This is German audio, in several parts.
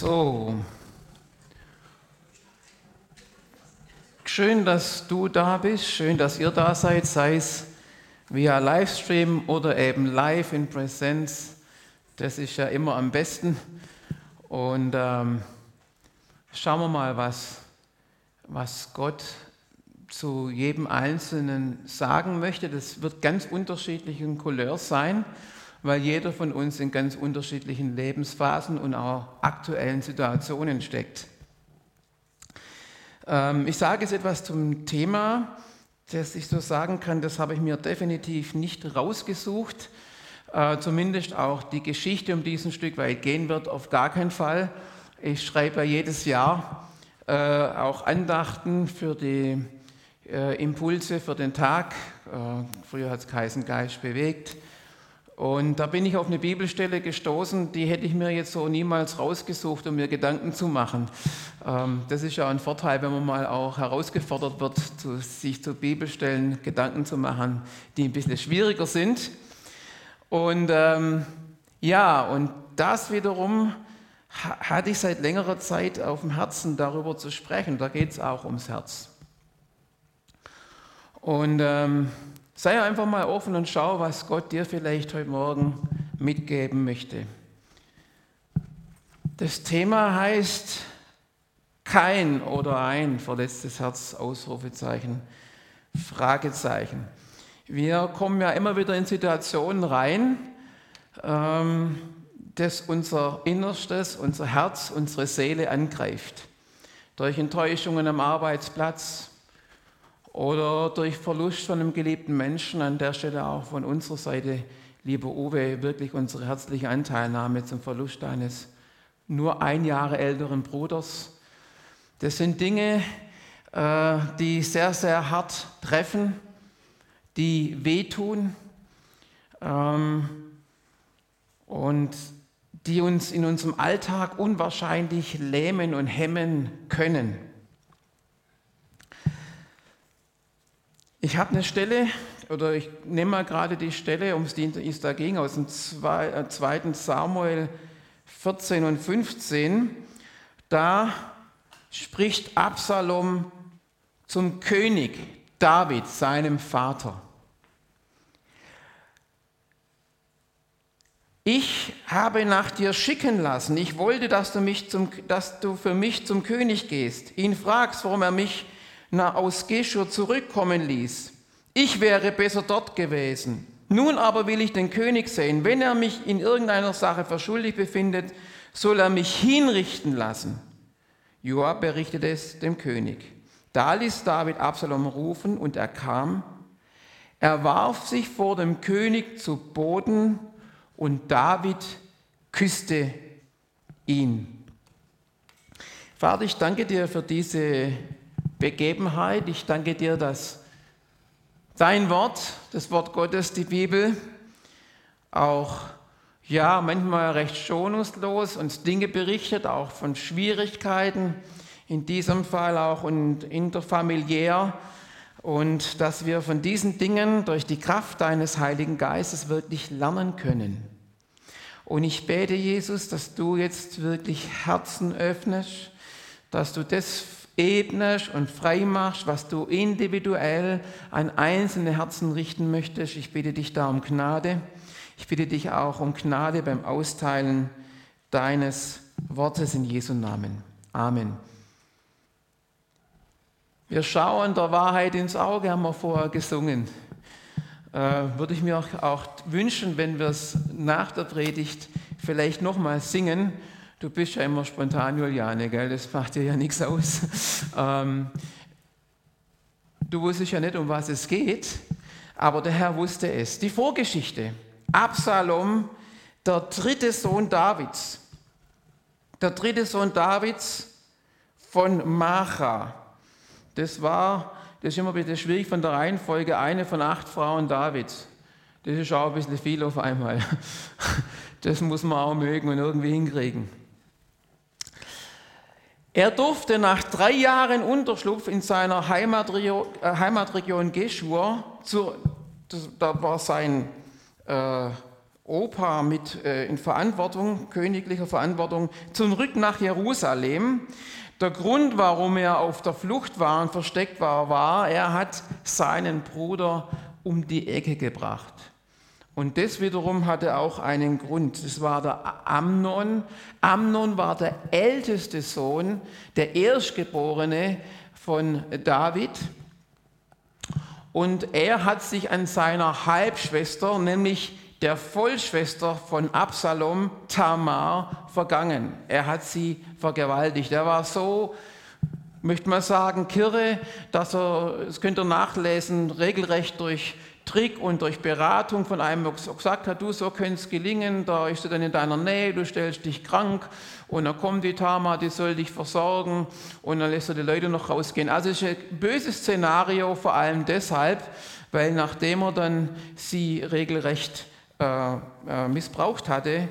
So. Schön, dass du da bist, schön, dass ihr da seid, sei es via Livestream oder eben live in Präsenz. Das ist ja immer am besten. Und ähm, schauen wir mal, was, was Gott zu jedem Einzelnen sagen möchte. Das wird ganz unterschiedlichen Couleurs sein weil jeder von uns in ganz unterschiedlichen Lebensphasen und auch aktuellen Situationen steckt. Ähm, ich sage jetzt etwas zum Thema, das ich so sagen kann, das habe ich mir definitiv nicht rausgesucht. Äh, zumindest auch die Geschichte um diesen Stück weit gehen wird, auf gar keinen Fall. Ich schreibe jedes Jahr äh, auch Andachten für die äh, Impulse für den Tag. früher hat es Kaisen Geist bewegt. Und da bin ich auf eine Bibelstelle gestoßen, die hätte ich mir jetzt so niemals rausgesucht, um mir Gedanken zu machen. Ähm, das ist ja ein Vorteil, wenn man mal auch herausgefordert wird, sich zu Bibelstellen Gedanken zu machen, die ein bisschen schwieriger sind. Und ähm, ja, und das wiederum hatte ich seit längerer Zeit auf dem Herzen, darüber zu sprechen. Da geht es auch ums Herz. Und ähm, Sei einfach mal offen und schau, was Gott dir vielleicht heute Morgen mitgeben möchte. Das Thema heißt kein oder ein verletztes Herz, Ausrufezeichen, Fragezeichen. Wir kommen ja immer wieder in Situationen rein, ähm, dass unser Innerstes, unser Herz, unsere Seele angreift. Durch Enttäuschungen am Arbeitsplatz, oder durch Verlust von einem geliebten Menschen. An der Stelle auch von unserer Seite, lieber Uwe, wirklich unsere herzliche Anteilnahme zum Verlust deines nur ein Jahre älteren Bruders. Das sind Dinge, äh, die sehr, sehr hart treffen, die wehtun ähm, und die uns in unserem Alltag unwahrscheinlich lähmen und hemmen können. Ich habe eine Stelle, oder ich nehme mal gerade die Stelle, um die es da ging, aus dem 2. Äh, Samuel 14 und 15. Da spricht Absalom zum König David, seinem Vater. Ich habe nach dir schicken lassen. Ich wollte, dass du, mich zum, dass du für mich zum König gehst. Ihn fragst, warum er mich aus Geschur zurückkommen ließ. Ich wäre besser dort gewesen. Nun aber will ich den König sehen. Wenn er mich in irgendeiner Sache verschuldigt befindet, soll er mich hinrichten lassen. Joab berichtete es dem König. Da ließ David Absalom rufen und er kam. Er warf sich vor dem König zu Boden und David küsste ihn. Vater, ich danke dir für diese Begebenheit. Ich danke dir, dass dein Wort, das Wort Gottes, die Bibel, auch ja manchmal recht schonungslos uns Dinge berichtet, auch von Schwierigkeiten, in diesem Fall auch und interfamiliär und dass wir von diesen Dingen durch die Kraft deines Heiligen Geistes wirklich lernen können. Und ich bete, Jesus, dass du jetzt wirklich Herzen öffnest, dass du das ebnest und frei machst, was du individuell an einzelne Herzen richten möchtest. Ich bitte dich da um Gnade. Ich bitte dich auch um Gnade beim Austeilen deines Wortes in Jesu Namen. Amen. Wir schauen der Wahrheit ins Auge, haben wir vorher gesungen. Äh, würde ich mir auch wünschen, wenn wir es nach der Predigt vielleicht nochmal singen Du bist ja immer spontan, Juliane, gell? das macht dir ja nichts aus. Ähm, du wusstest ja nicht, um was es geht, aber der Herr wusste es. Die Vorgeschichte. Absalom, der dritte Sohn Davids. Der dritte Sohn Davids von Macha. Das war, das ist immer ein bisschen schwierig von der Reihenfolge, eine von acht Frauen Davids. Das ist auch ein bisschen viel auf einmal. Das muss man auch mögen und irgendwie hinkriegen. Er durfte nach drei Jahren Unterschlupf in seiner Heimatregion, äh, Heimatregion Geschur, zu, da war sein äh, Opa mit äh, in Verantwortung, königlicher Verantwortung, zurück nach Jerusalem. Der Grund, warum er auf der Flucht war und versteckt war, war, er hat seinen Bruder um die Ecke gebracht. Und das wiederum hatte auch einen Grund. Das war der Amnon. Amnon war der älteste Sohn, der Erstgeborene von David. Und er hat sich an seiner Halbschwester, nämlich der Vollschwester von Absalom, Tamar, vergangen. Er hat sie vergewaltigt. Er war so, möchte man sagen, kirre, dass er, das könnt ihr nachlesen, regelrecht durch Trick und durch Beratung von einem gesagt hat, du, so könnte es gelingen, da ist du dann in deiner Nähe, du stellst dich krank und dann kommt die Tama, die soll dich versorgen und dann lässt er die Leute noch rausgehen. Also es ist ein böses Szenario, vor allem deshalb, weil nachdem er dann sie regelrecht äh, äh, missbraucht hatte,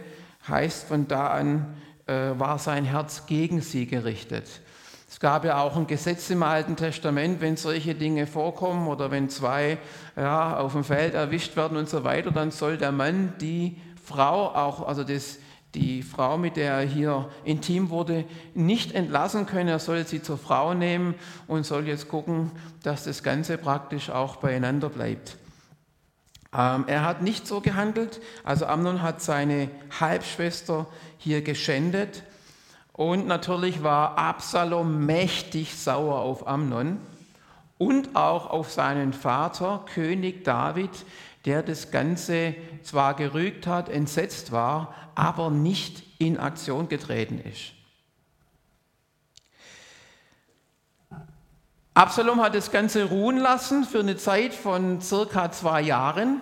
heißt von da an äh, war sein Herz gegen sie gerichtet. Es gab ja auch ein Gesetz im Alten Testament, wenn solche Dinge vorkommen oder wenn zwei ja, auf dem Feld erwischt werden und so weiter, dann soll der Mann die Frau auch, also das, die Frau, mit der er hier intim wurde, nicht entlassen können. Er soll sie zur Frau nehmen und soll jetzt gucken, dass das Ganze praktisch auch beieinander bleibt. Ähm, er hat nicht so gehandelt, also Amnon hat seine Halbschwester hier geschändet und natürlich war Absalom mächtig sauer auf Amnon und auch auf seinen Vater, König David, der das Ganze zwar gerügt hat, entsetzt war, aber nicht in Aktion getreten ist. Absalom hat das Ganze ruhen lassen für eine Zeit von circa zwei Jahren.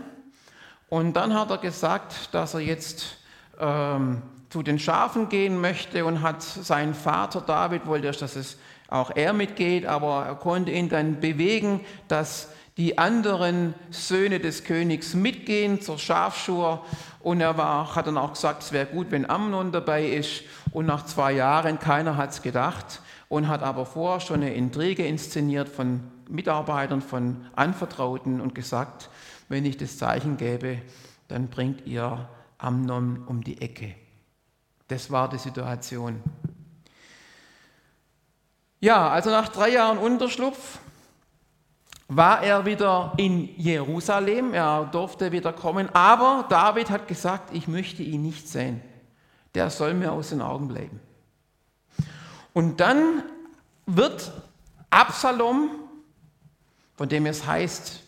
Und dann hat er gesagt, dass er jetzt ähm, zu den Schafen gehen möchte und hat seinen Vater David, wollte dass es auch er mitgeht, aber er konnte ihn dann bewegen, dass die anderen Söhne des Königs mitgehen zur Schafschur. Und er war, hat dann auch gesagt, es wäre gut, wenn Amnon dabei ist. Und nach zwei Jahren, keiner hat es gedacht und hat aber vorher schon eine Intrige inszeniert von Mitarbeitern, von Anvertrauten und gesagt, wenn ich das Zeichen gebe, dann bringt ihr Amnon um die Ecke. Das war die Situation. Ja, also nach drei Jahren Unterschlupf war er wieder in Jerusalem, er durfte wieder kommen, aber David hat gesagt, ich möchte ihn nicht sehen, der soll mir aus den Augen bleiben. Und dann wird Absalom, von dem es heißt,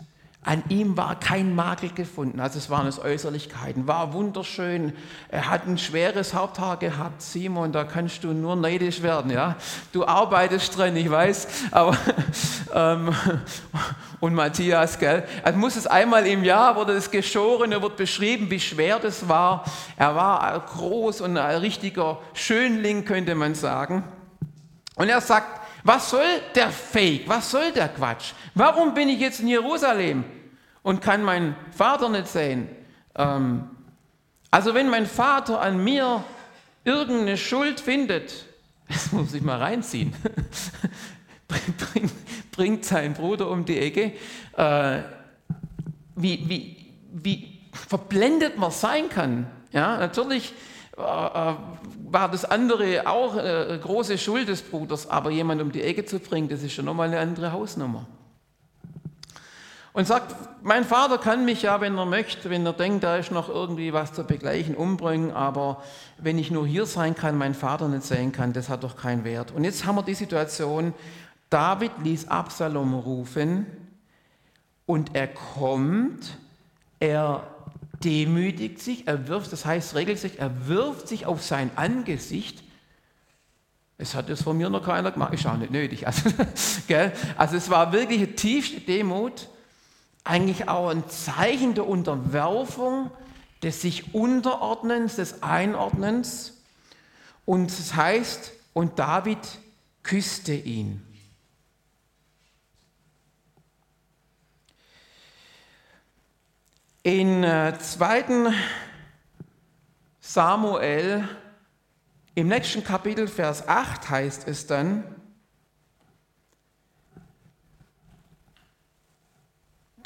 an ihm war kein Makel gefunden, also es waren es Äußerlichkeiten, war wunderschön. Er hat ein schweres Haupthaar gehabt, Simon, da kannst du nur neidisch werden, ja. Du arbeitest drin, ich weiß, aber ähm, und Matthias, gell. Also muss es einmal im Jahr wurde es geschoren, er wird beschrieben, wie schwer das war. Er war groß und ein richtiger Schönling, könnte man sagen. Und er sagt, was soll der Fake? Was soll der Quatsch? Warum bin ich jetzt in Jerusalem? Und kann meinen Vater nicht sehen. Ähm, also wenn mein Vater an mir irgendeine Schuld findet, das muss ich mal reinziehen, bringt, bringt seinen Bruder um die Ecke, äh, wie, wie, wie verblendet man sein kann. Ja, natürlich äh, äh war das andere auch äh, große Schuld des Bruders, aber jemand um die Ecke zu bringen, das ist schon nochmal eine andere Hausnummer und sagt, mein Vater kann mich ja, wenn er möchte, wenn er denkt, da ist noch irgendwie was zu begleichen, umbringen, aber wenn ich nur hier sein kann, meinen Vater nicht sehen kann, das hat doch keinen Wert. Und jetzt haben wir die Situation, David ließ Absalom rufen und er kommt, er demütigt sich, er wirft, das heißt regelmäßig, er wirft sich auf sein Angesicht. Es hat das von mir noch keiner gemacht, ist auch nicht nötig. Also, also es war wirklich eine tiefste Demut eigentlich auch ein Zeichen der Unterwerfung, des sich Unterordnens, des Einordnens. Und es heißt, und David küsste ihn. In 2. Äh, Samuel, im nächsten Kapitel, Vers 8 heißt es dann,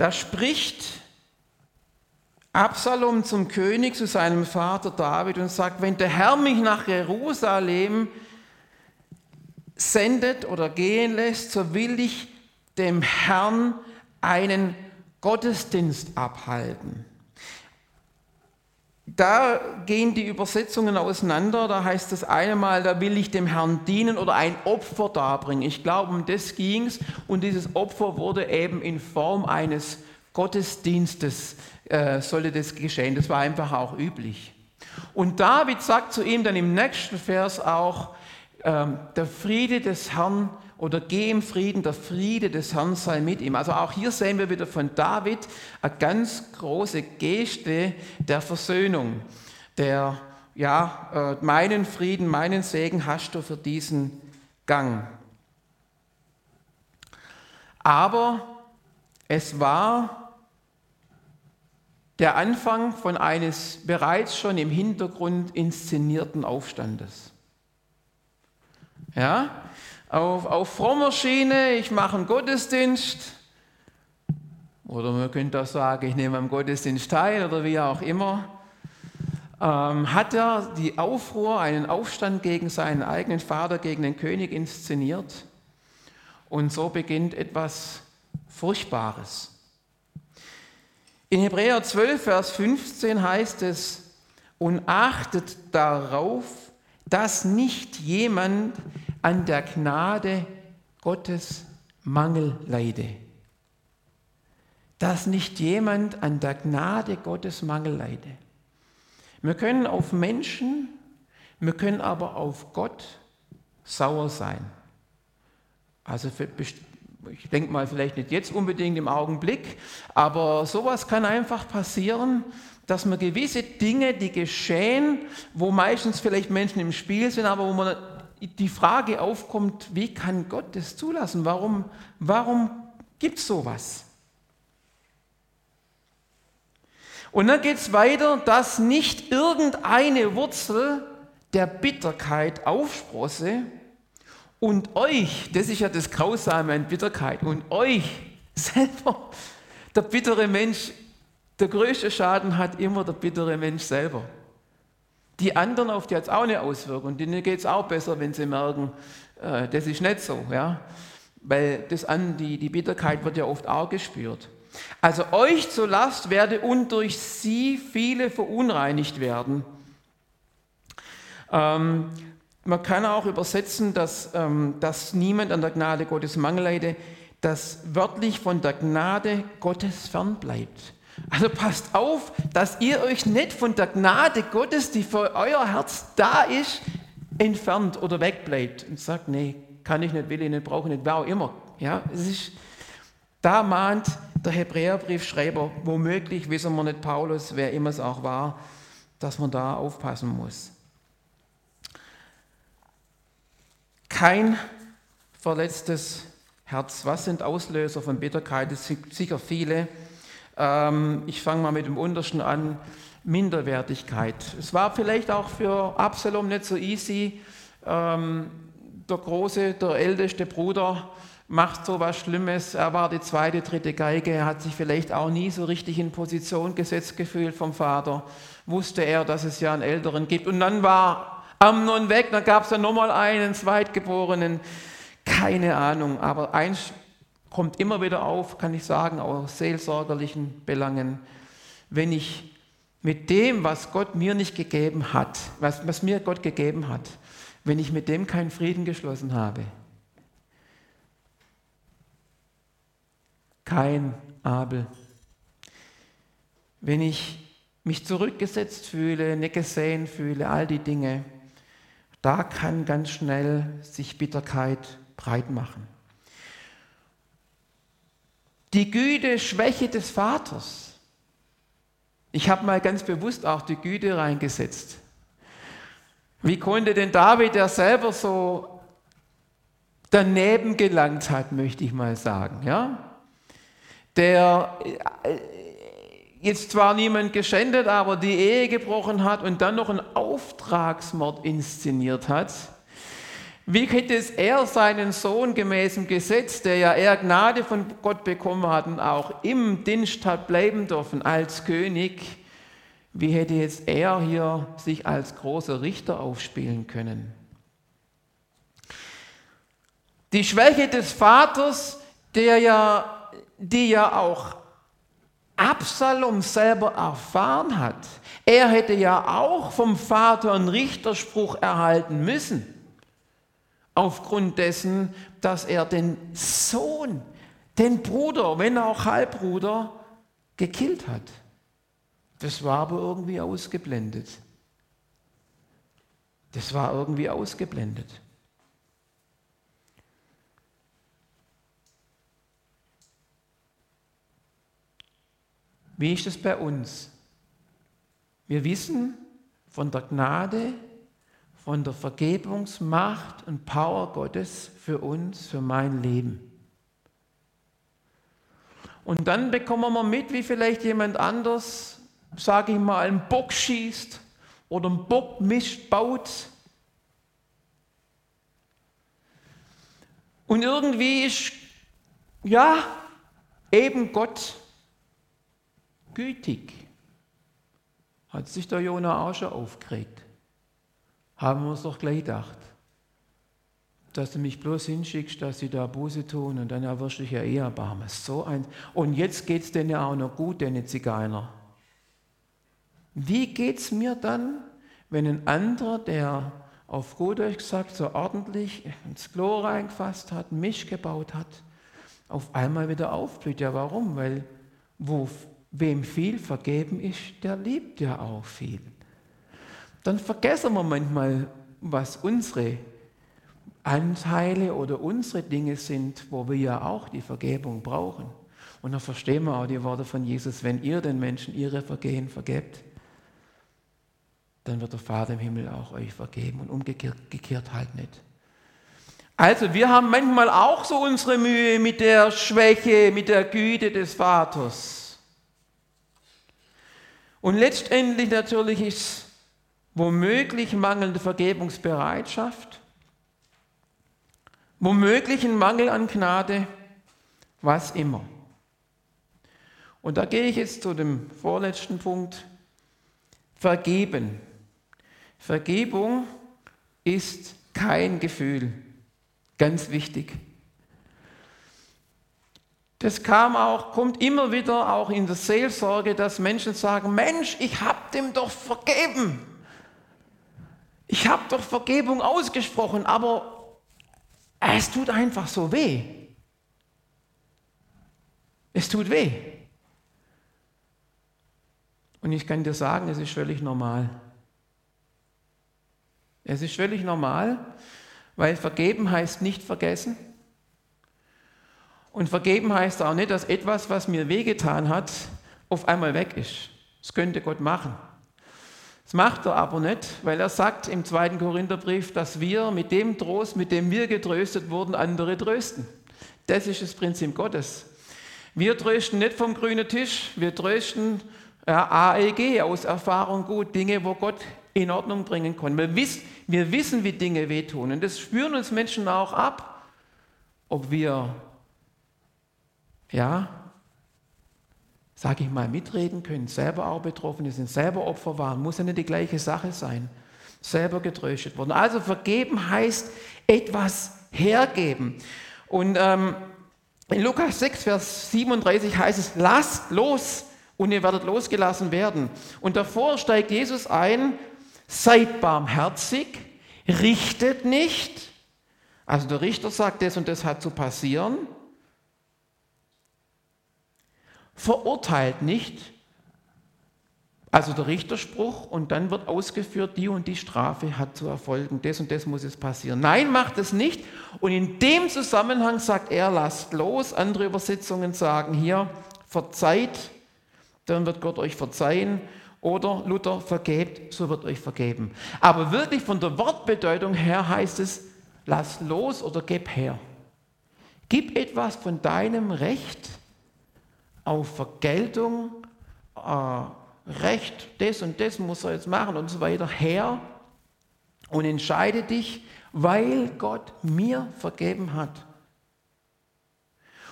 Da spricht Absalom zum König, zu seinem Vater David und sagt, wenn der Herr mich nach Jerusalem sendet oder gehen lässt, so will ich dem Herrn einen Gottesdienst abhalten. Da gehen die Übersetzungen auseinander. Da heißt es einmal, da will ich dem Herrn dienen oder ein Opfer darbringen. Ich glaube, um das ging es. Und dieses Opfer wurde eben in Form eines Gottesdienstes, äh, sollte das geschehen. Das war einfach auch üblich. Und David sagt zu ihm dann im nächsten Vers auch, äh, der Friede des Herrn oder geh im Frieden, der Friede des Herrn sei mit ihm. Also auch hier sehen wir wieder von David eine ganz große Geste der Versöhnung, der, ja, äh, meinen Frieden, meinen Segen hast du für diesen Gang. Aber es war der Anfang von eines bereits schon im Hintergrund inszenierten Aufstandes. Ja, auf, auf frommer Schiene, ich mache einen Gottesdienst. Oder man könnte auch sagen, ich nehme am Gottesdienst teil oder wie auch immer. Ähm, hat er die Aufruhr, einen Aufstand gegen seinen eigenen Vater, gegen den König inszeniert. Und so beginnt etwas Furchtbares. In Hebräer 12, Vers 15 heißt es, und achtet darauf, dass nicht jemand an der Gnade Gottes Mangel leide. Dass nicht jemand an der Gnade Gottes Mangel leide. Wir können auf Menschen, wir können aber auf Gott sauer sein. Also ich denke mal vielleicht nicht jetzt unbedingt im Augenblick, aber sowas kann einfach passieren, dass man gewisse Dinge, die geschehen, wo meistens vielleicht Menschen im Spiel sind, aber wo man die Frage aufkommt, wie kann Gott das zulassen? Warum, warum gibt es sowas? Und dann geht es weiter, dass nicht irgendeine Wurzel der Bitterkeit aufsprosse und euch, das ist ja das Grausame an Bitterkeit, und euch selber, der bittere Mensch, der größte Schaden hat immer der bittere Mensch selber. Die anderen, auf die hat es auch eine Auswirkung. Denen geht es auch besser, wenn sie merken, äh, das ist nicht so. Ja? Weil das an, die, die Bitterkeit wird ja oft auch gespürt. Also euch zur Last werde und durch sie viele verunreinigt werden. Ähm, man kann auch übersetzen, dass, ähm, dass niemand an der Gnade Gottes Mangel leide, dass wörtlich von der Gnade Gottes fernbleibt. Also passt auf, dass ihr euch nicht von der Gnade Gottes, die für euer Herz da ist, entfernt oder wegbleibt und sagt, nee, kann ich nicht, will ich nicht, brauche ich nicht, wer auch immer. Ja, es ist, da mahnt der Hebräerbriefschreiber, womöglich, wissen wir nicht Paulus, wer immer es auch war, dass man da aufpassen muss. Kein verletztes Herz. Was sind Auslöser von Bitterkeit? Es sind sicher viele. Ähm, ich fange mal mit dem Untersten an. Minderwertigkeit. Es war vielleicht auch für Absalom nicht so easy. Ähm, der große, der älteste Bruder macht so was Schlimmes. Er war die zweite, dritte Geige. Er hat sich vielleicht auch nie so richtig in Position gesetzt gefühlt vom Vater. Wusste er, dass es ja einen Älteren gibt. Und dann war Amnon weg. Dann gab es dann nochmal einen Zweitgeborenen. Keine Ahnung. Aber eins kommt immer wieder auf, kann ich sagen, aus seelsorgerlichen Belangen, wenn ich mit dem, was Gott mir nicht gegeben hat, was, was mir Gott gegeben hat, wenn ich mit dem keinen Frieden geschlossen habe. Kein Abel. Wenn ich mich zurückgesetzt fühle, nicht gesehen fühle, all die Dinge, da kann ganz schnell sich Bitterkeit breit machen. Die Güte, Schwäche des Vaters. Ich habe mal ganz bewusst auch die Güte reingesetzt. Wie konnte denn David, der selber so daneben gelangt hat, möchte ich mal sagen, ja? Der äh, jetzt zwar niemand geschändet, aber die Ehe gebrochen hat und dann noch einen Auftragsmord inszeniert hat, wie hätte es er seinen Sohn gemäß dem Gesetz, der ja eher Gnade von Gott bekommen hat und auch im Dienst hat bleiben dürfen als König, wie hätte jetzt er hier sich als großer Richter aufspielen können? Die Schwäche des Vaters, der ja, die ja auch Absalom selber erfahren hat. Er hätte ja auch vom Vater einen Richterspruch erhalten müssen, aufgrund dessen, dass er den Sohn, den Bruder, wenn auch Halbbruder, gekillt hat. Das war aber irgendwie ausgeblendet. Das war irgendwie ausgeblendet. Wie ist es bei uns? Wir wissen von der Gnade, von der Vergebungsmacht und Power Gottes für uns, für mein Leben. Und dann bekommen wir mit, wie vielleicht jemand anders, sage ich mal, einen Bock schießt oder einen Bock mischt, baut. Und irgendwie ist, ja, eben Gott gütig. Hat sich der Jona auch schon aufgeregt. Haben wir uns doch gleich gedacht, dass du mich bloß hinschickst, dass sie da Buße tun und dann erwirst du dich ja eh erbarmen. So ein und jetzt geht es denen ja auch noch gut, den Zigeuner. Wie geht es mir dann, wenn ein anderer, der auf gut euch gesagt so ordentlich ins Klo reingefasst hat, Misch gebaut hat, auf einmal wieder aufblüht? Ja, warum? Weil wo Wem viel vergeben ist, der liebt ja auch viel. Dann vergessen wir manchmal, was unsere Anteile oder unsere Dinge sind, wo wir ja auch die Vergebung brauchen. Und dann verstehen wir auch die Worte von Jesus, wenn ihr den Menschen ihre Vergehen vergebt, dann wird der Vater im Himmel auch euch vergeben und umgekehrt halt nicht. Also wir haben manchmal auch so unsere Mühe mit der Schwäche, mit der Güte des Vaters. Und letztendlich natürlich ist womöglich mangelnde Vergebungsbereitschaft, womöglich ein Mangel an Gnade, was immer. Und da gehe ich jetzt zu dem vorletzten Punkt. Vergeben. Vergebung ist kein Gefühl. Ganz wichtig. Das kam auch, kommt immer wieder auch in der Seelsorge, dass Menschen sagen, Mensch, ich habe dem doch vergeben. Ich habe doch Vergebung ausgesprochen, aber es tut einfach so weh. Es tut weh. Und ich kann dir sagen, es ist völlig normal. Es ist völlig normal, weil vergeben heißt nicht vergessen. Und vergeben heißt auch nicht, dass etwas, was mir wehgetan hat, auf einmal weg ist. Das könnte Gott machen. Das macht er aber nicht, weil er sagt im zweiten Korintherbrief, dass wir mit dem Trost, mit dem wir getröstet wurden, andere trösten. Das ist das Prinzip Gottes. Wir trösten nicht vom grünen Tisch, wir trösten ja, AEG aus Erfahrung gut, Dinge, wo Gott in Ordnung bringen kann. Wir, wiss, wir wissen, wie Dinge wehtun und das spüren uns Menschen auch ab, ob wir ja, sage ich mal, mitreden können, selber auch Betroffene sind, selber Opfer waren, muss ja nicht die gleiche Sache sein, selber getröstet worden. Also vergeben heißt etwas hergeben. Und ähm, in Lukas 6, Vers 37 heißt es, lasst los und ihr werdet losgelassen werden. Und davor steigt Jesus ein, seid barmherzig, richtet nicht. Also der Richter sagt, das und das hat zu passieren verurteilt nicht. Also der Richterspruch und dann wird ausgeführt, die und die Strafe hat zu erfolgen, das und das muss es passieren. Nein, macht es nicht. Und in dem Zusammenhang sagt er, lasst los. Andere Übersetzungen sagen hier, verzeiht, dann wird Gott euch verzeihen. Oder Luther, vergebt, so wird euch vergeben. Aber wirklich von der Wortbedeutung her heißt es, lass los oder gib her. Gib etwas von deinem Recht auf Vergeltung, äh, Recht, das und das muss er jetzt machen und so weiter her und entscheide dich, weil Gott mir vergeben hat.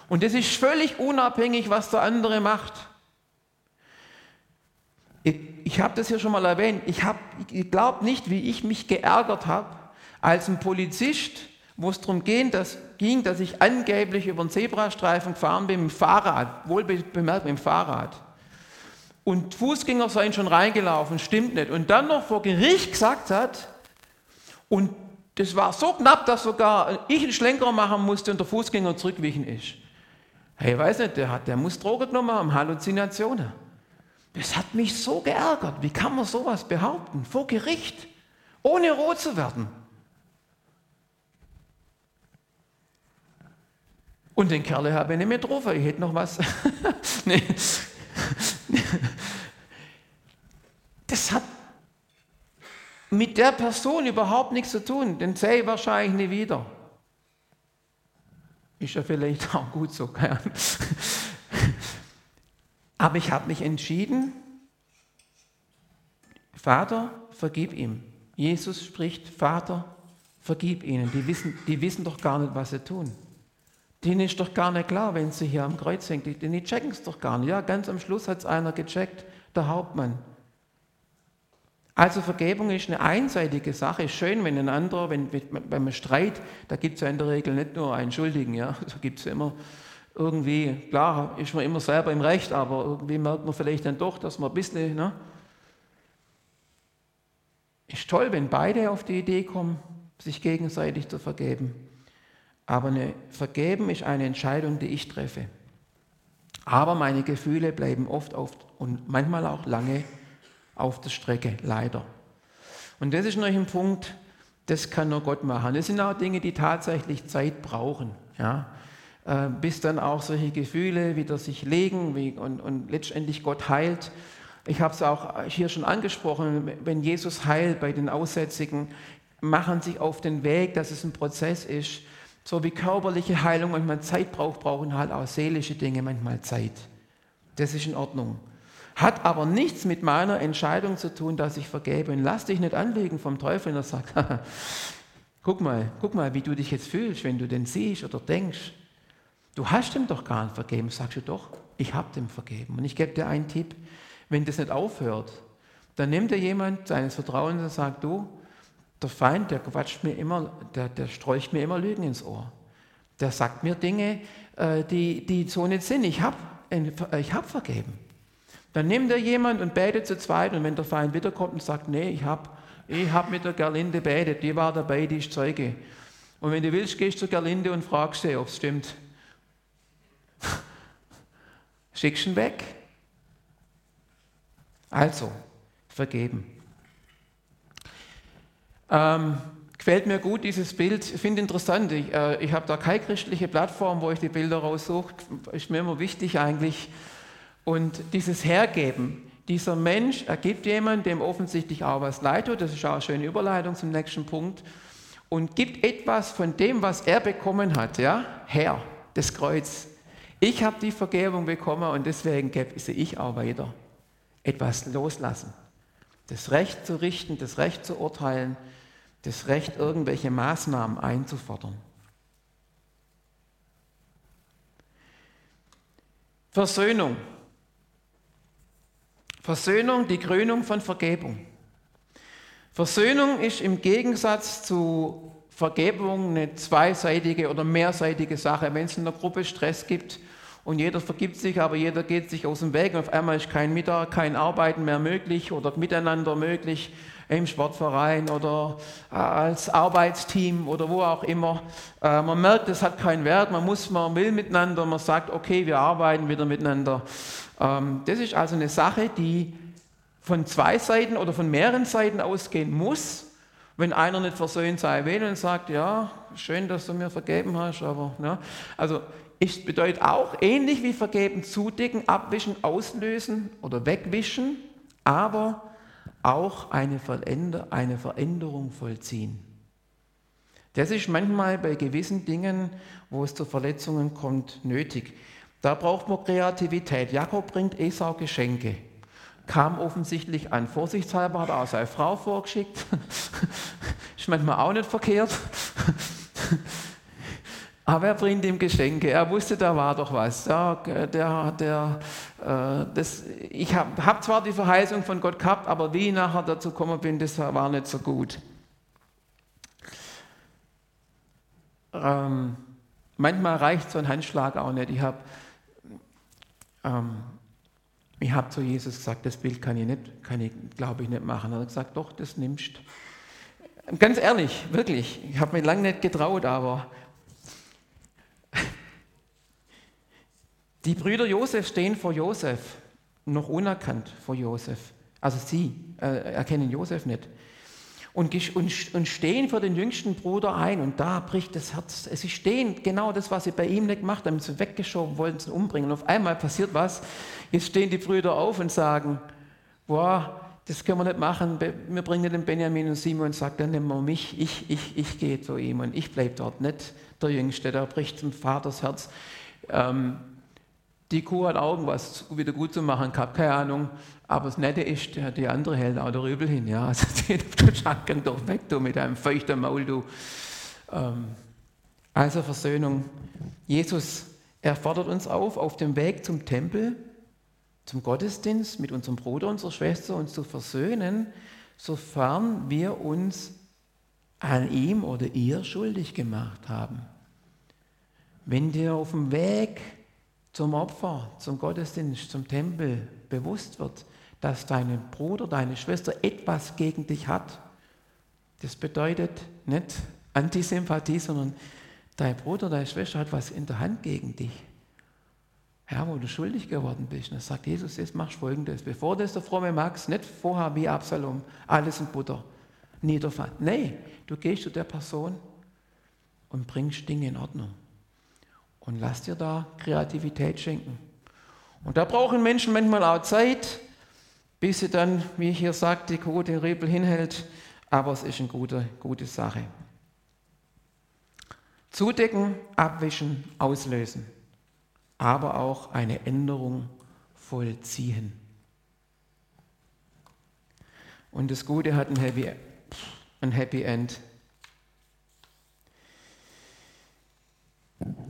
Und das ist völlig unabhängig, was der andere macht. Ich, ich habe das hier schon mal erwähnt, ich, ich glaube nicht, wie ich mich geärgert habe, als ein Polizist, wo es darum ging dass, ging, dass ich angeblich über den Zebrastreifen gefahren bin mit dem Fahrrad, wohl bemerkt mit dem Fahrrad. Und Fußgänger seien schon reingelaufen, stimmt nicht. Und dann noch vor Gericht gesagt hat, und das war so knapp, dass sogar ich einen Schlenker machen musste und der Fußgänger zurückwichen ist. Hey, weiß nicht, der, hat, der muss Drogen genommen haben, Halluzinationen. Das hat mich so geärgert. Wie kann man sowas behaupten? Vor Gericht, ohne rot zu werden. Und den Kerl habe ich nicht mehr getroffen. Ich hätte noch was. Das hat mit der Person überhaupt nichts zu tun. Den sehe ich wahrscheinlich nie wieder. Ist ja vielleicht auch gut so. Aber ich habe mich entschieden, Vater, vergib ihm. Jesus spricht, Vater, vergib ihnen. Die wissen, die wissen doch gar nicht, was sie tun. Denen ist doch gar nicht klar, wenn sie hier am Kreuz hängt. Die, die checken es doch gar nicht. Ja, ganz am Schluss hat es einer gecheckt, der Hauptmann. Also Vergebung ist eine einseitige Sache. Schön, wenn ein anderer, wenn, wenn beim Streit, da gibt es ja in der Regel nicht nur einen Schuldigen, ja, da gibt es immer irgendwie, klar, ist man immer selber im Recht, aber irgendwie merkt man vielleicht dann doch, dass man ein bisschen, ne? Ist toll, wenn beide auf die Idee kommen, sich gegenseitig zu vergeben. Aber eine Vergeben ist eine Entscheidung, die ich treffe. Aber meine Gefühle bleiben oft, oft und manchmal auch lange auf der Strecke, leider. Und das ist noch ein Punkt, das kann nur Gott machen. Das sind auch Dinge, die tatsächlich Zeit brauchen, ja? Äh, bis dann auch solche Gefühle wieder sich legen und, und letztendlich Gott heilt. Ich habe es auch hier schon angesprochen, wenn Jesus heilt bei den Aussätzigen, machen sich auf den Weg, dass es ein Prozess ist. So wie körperliche Heilung manchmal Zeit braucht, brauchen halt auch seelische Dinge manchmal Zeit. Das ist in Ordnung. Hat aber nichts mit meiner Entscheidung zu tun, dass ich vergebe. Und lass dich nicht anlegen vom Teufel, der sagt, guck mal, guck mal, wie du dich jetzt fühlst, wenn du den siehst oder denkst. Du hast ihm doch gar nicht vergeben. Sagst du doch, ich habe dem vergeben. Und ich gebe dir einen Tipp, wenn das nicht aufhört, dann nimmt dir jemand seines Vertrauens und sagt, du, der Feind, der quatscht mir immer, der, der streucht mir immer Lügen ins Ohr. Der sagt mir Dinge, äh, die, die so nicht sind. Ich habe ich hab vergeben. Dann nimmt er jemand und betet zu zweit und wenn der Feind wiederkommt und sagt, nee, ich habe ich hab mit der Gerlinde betet, die war dabei, die ist Zeuge. Und wenn du willst, gehst du zur Gerlinde und fragst sie, ob es stimmt. Schickst ihn weg. Also, vergeben. Ähm, gefällt mir gut dieses Bild, ich finde interessant. Ich, äh, ich habe da keine christliche Plattform, wo ich die Bilder raussuche. Ist mir immer wichtig eigentlich, und dieses Hergeben, dieser Mensch ergibt jemand, dem offensichtlich auch was leid tut, das ist auch eine schöne Überleitung zum nächsten Punkt, und gibt etwas von dem, was er bekommen hat, ja, her, das Kreuz. Ich habe die Vergebung bekommen und deswegen gebe ich auch weiter. Etwas loslassen. Das Recht zu richten, das Recht zu urteilen, das Recht, irgendwelche Maßnahmen einzufordern. Versöhnung. Versöhnung, die Krönung von Vergebung. Versöhnung ist im Gegensatz zu Vergebung eine zweiseitige oder mehrseitige Sache. Wenn es in der Gruppe Stress gibt und jeder vergibt sich, aber jeder geht sich aus dem Weg und auf einmal ist kein Mittag, kein Arbeiten mehr möglich oder miteinander möglich im Sportverein oder äh, als Arbeitsteam oder wo auch immer. Äh, man merkt, es hat keinen Wert, man muss, man will miteinander, man sagt, okay, wir arbeiten wieder miteinander. Ähm, das ist also eine Sache, die von zwei Seiten oder von mehreren Seiten ausgehen muss. Wenn einer nicht versöhnt sein will und sagt, ja, schön, dass du mir vergeben hast, aber, ne? also es bedeutet auch, ähnlich wie vergeben, zudecken, abwischen, auslösen oder wegwischen, aber auch eine, eine Veränderung vollziehen. Das ist manchmal bei gewissen Dingen, wo es zu Verletzungen kommt, nötig. Da braucht man Kreativität. Jakob bringt Esau Geschenke. Kam offensichtlich an. Vorsichtshalber hat er auch seine Frau vorgeschickt. Ist manchmal auch nicht verkehrt. Aber er bringt ihm Geschenke. Er wusste, da war doch was. Ja, der, der, Äh, das, ich habe hab zwar die Verheißung von Gott gehabt, aber wie ich nachher dazu gekommen bin, das war nicht so gut. Ähm, manchmal reicht so ein Handschlag auch nicht. Ich habe ähm, hab zu Jesus gesagt, das Bild kann ich nicht, kann ich, glaube ich, nicht machen. Er hat gesagt, doch, das nimmst. Ganz ehrlich, wirklich. Ich habe mich lange nicht getraut, aber die Brüder Josef stehen vor Josef, noch unerkannt vor Josef. Also sie äh, erkennen Josef nicht und, und, und stehen für den jüngsten Bruder ein und da bricht das Herz. Sie stehen genau das, was sie bei ihm nicht gemacht haben, sie weggeschoben, wollten sie umbringen. Und auf einmal passiert was. Jetzt stehen die Brüder auf und sagen, boah, das können wir nicht machen, wir bringen den Benjamin und Simon und sagen, dann nehmen wir mich, ich, ich, ich gehe zu ihm und ich bleibe dort, nicht der Jüngste, da bricht zum Vaters Herz. Ähm, die Kuh hat auch irgendwas wieder gut zu machen gehabt, keine Ahnung. Aber das Nette ist, die andere hält auch der Rübel hin. Ja, also du Schranken doch weg, du mit einem feuchten Maul, du. Ähm, also Versöhnung. Jesus, er fordert uns auf, auf dem Weg zum Tempel, zum Gottesdienst mit unserem Bruder, unserer Schwester uns zu versöhnen, sofern wir uns an ihm oder ihr schuldig gemacht haben. Wenn dir auf dem Weg zum Opfer, zum Gottesdienst, zum Tempel bewusst wird, dass dein Bruder, deine Schwester etwas gegen dich hat. Das bedeutet nicht Antisympathie, sondern dein Bruder, deine Schwester hat was in der Hand gegen dich. Ja, wo du schuldig geworden bist. Und dann sagt Jesus, jetzt machst du folgendes. Bevor das der fromme Max, nicht vorher wie Absalom, alles in Butter, niederfallen. Nein, du gehst zu der Person und bringst Dinge in Ordnung. Und lass dir da Kreativität schenken. Und da brauchen Menschen manchmal auch Zeit, bis sie dann, wie ich hier sagte, die Kuh den Rebel hinhält. Aber es ist eine gute, gute Sache. Zudecken, abwischen, auslösen. Aber auch eine Änderung vollziehen. Und das Gute hat ein Happy, ein Happy End.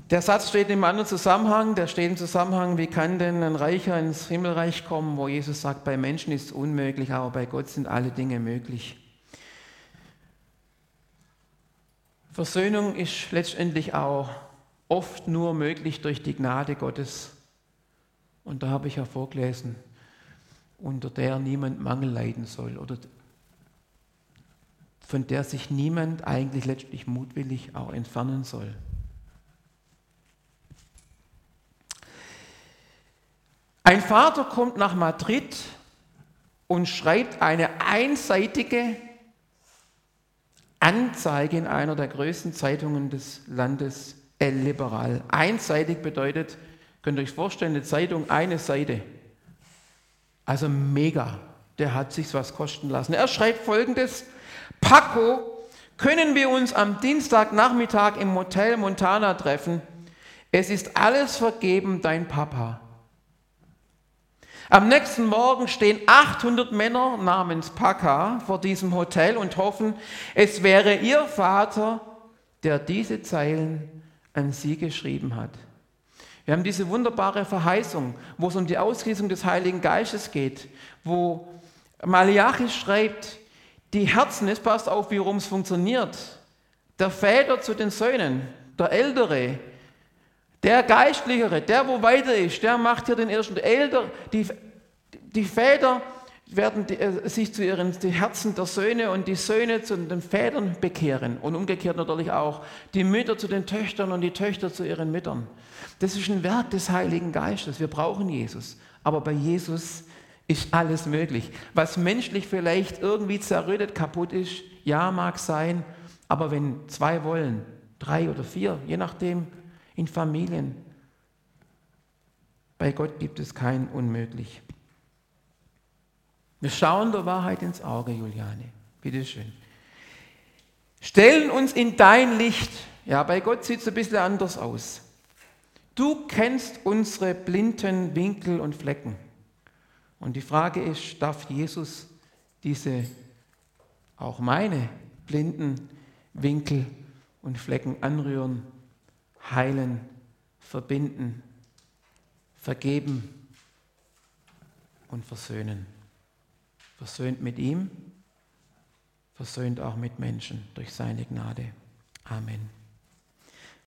Der Satz steht im anderen Zusammenhang, der steht im Zusammenhang, wie kann denn ein Reicher ins Himmelreich kommen, wo Jesus sagt, bei Menschen ist es unmöglich, aber bei Gott sind alle Dinge möglich. Versöhnung ist letztendlich auch oft nur möglich durch die Gnade Gottes. Und da habe ich ja vorgelesen, unter der niemand Mangel leiden soll oder von der sich niemand eigentlich letztlich mutwillig auch entfernen soll. Ein Vater kommt nach Madrid und schreibt eine einseitige Anzeige in einer der größten Zeitungen des Landes, El Liberal. Einseitig bedeutet, könnt ihr euch vorstellen, eine Zeitung, eine Seite. Also mega. Der hat sich was kosten lassen. Er schreibt folgendes: Paco, können wir uns am Dienstagnachmittag im Hotel Montana treffen? Es ist alles vergeben, dein Papa. Am nächsten Morgen stehen 800 Männer namens Paka vor diesem Hotel und hoffen, es wäre ihr Vater, der diese Zeilen an sie geschrieben hat. Wir haben diese wunderbare Verheißung, wo es um die Ausgießung des Heiligen Geistes geht, wo Malachi schreibt, die Herzen, es passt auf, wie rum es funktioniert, der Väter zu den Söhnen, der Ältere, der Geistlichere, der wo weiter ist, der macht hier den ersten. Älter, die, die Väter werden die, äh, sich zu ihren die Herzen der Söhne und die Söhne zu den Vätern bekehren und umgekehrt natürlich auch die Mütter zu den Töchtern und die Töchter zu ihren Müttern. Das ist ein Werk des Heiligen Geistes. Wir brauchen Jesus, aber bei Jesus ist alles möglich. Was menschlich vielleicht irgendwie zerrüttet, kaputt ist, ja, mag sein, aber wenn zwei wollen, drei oder vier, je nachdem, in Familien. Bei Gott gibt es kein Unmöglich. Wir schauen der Wahrheit ins Auge, Juliane. Bitte schön. Stellen uns in dein Licht. Ja, bei Gott sieht es ein bisschen anders aus. Du kennst unsere blinden Winkel und Flecken. Und die Frage ist, darf Jesus diese, auch meine blinden Winkel und Flecken anrühren heilen, verbinden, vergeben, und versöhnen. Versöhnt mit ihm, versöhnt auch mit Menschen durch seine Gnade. Amen.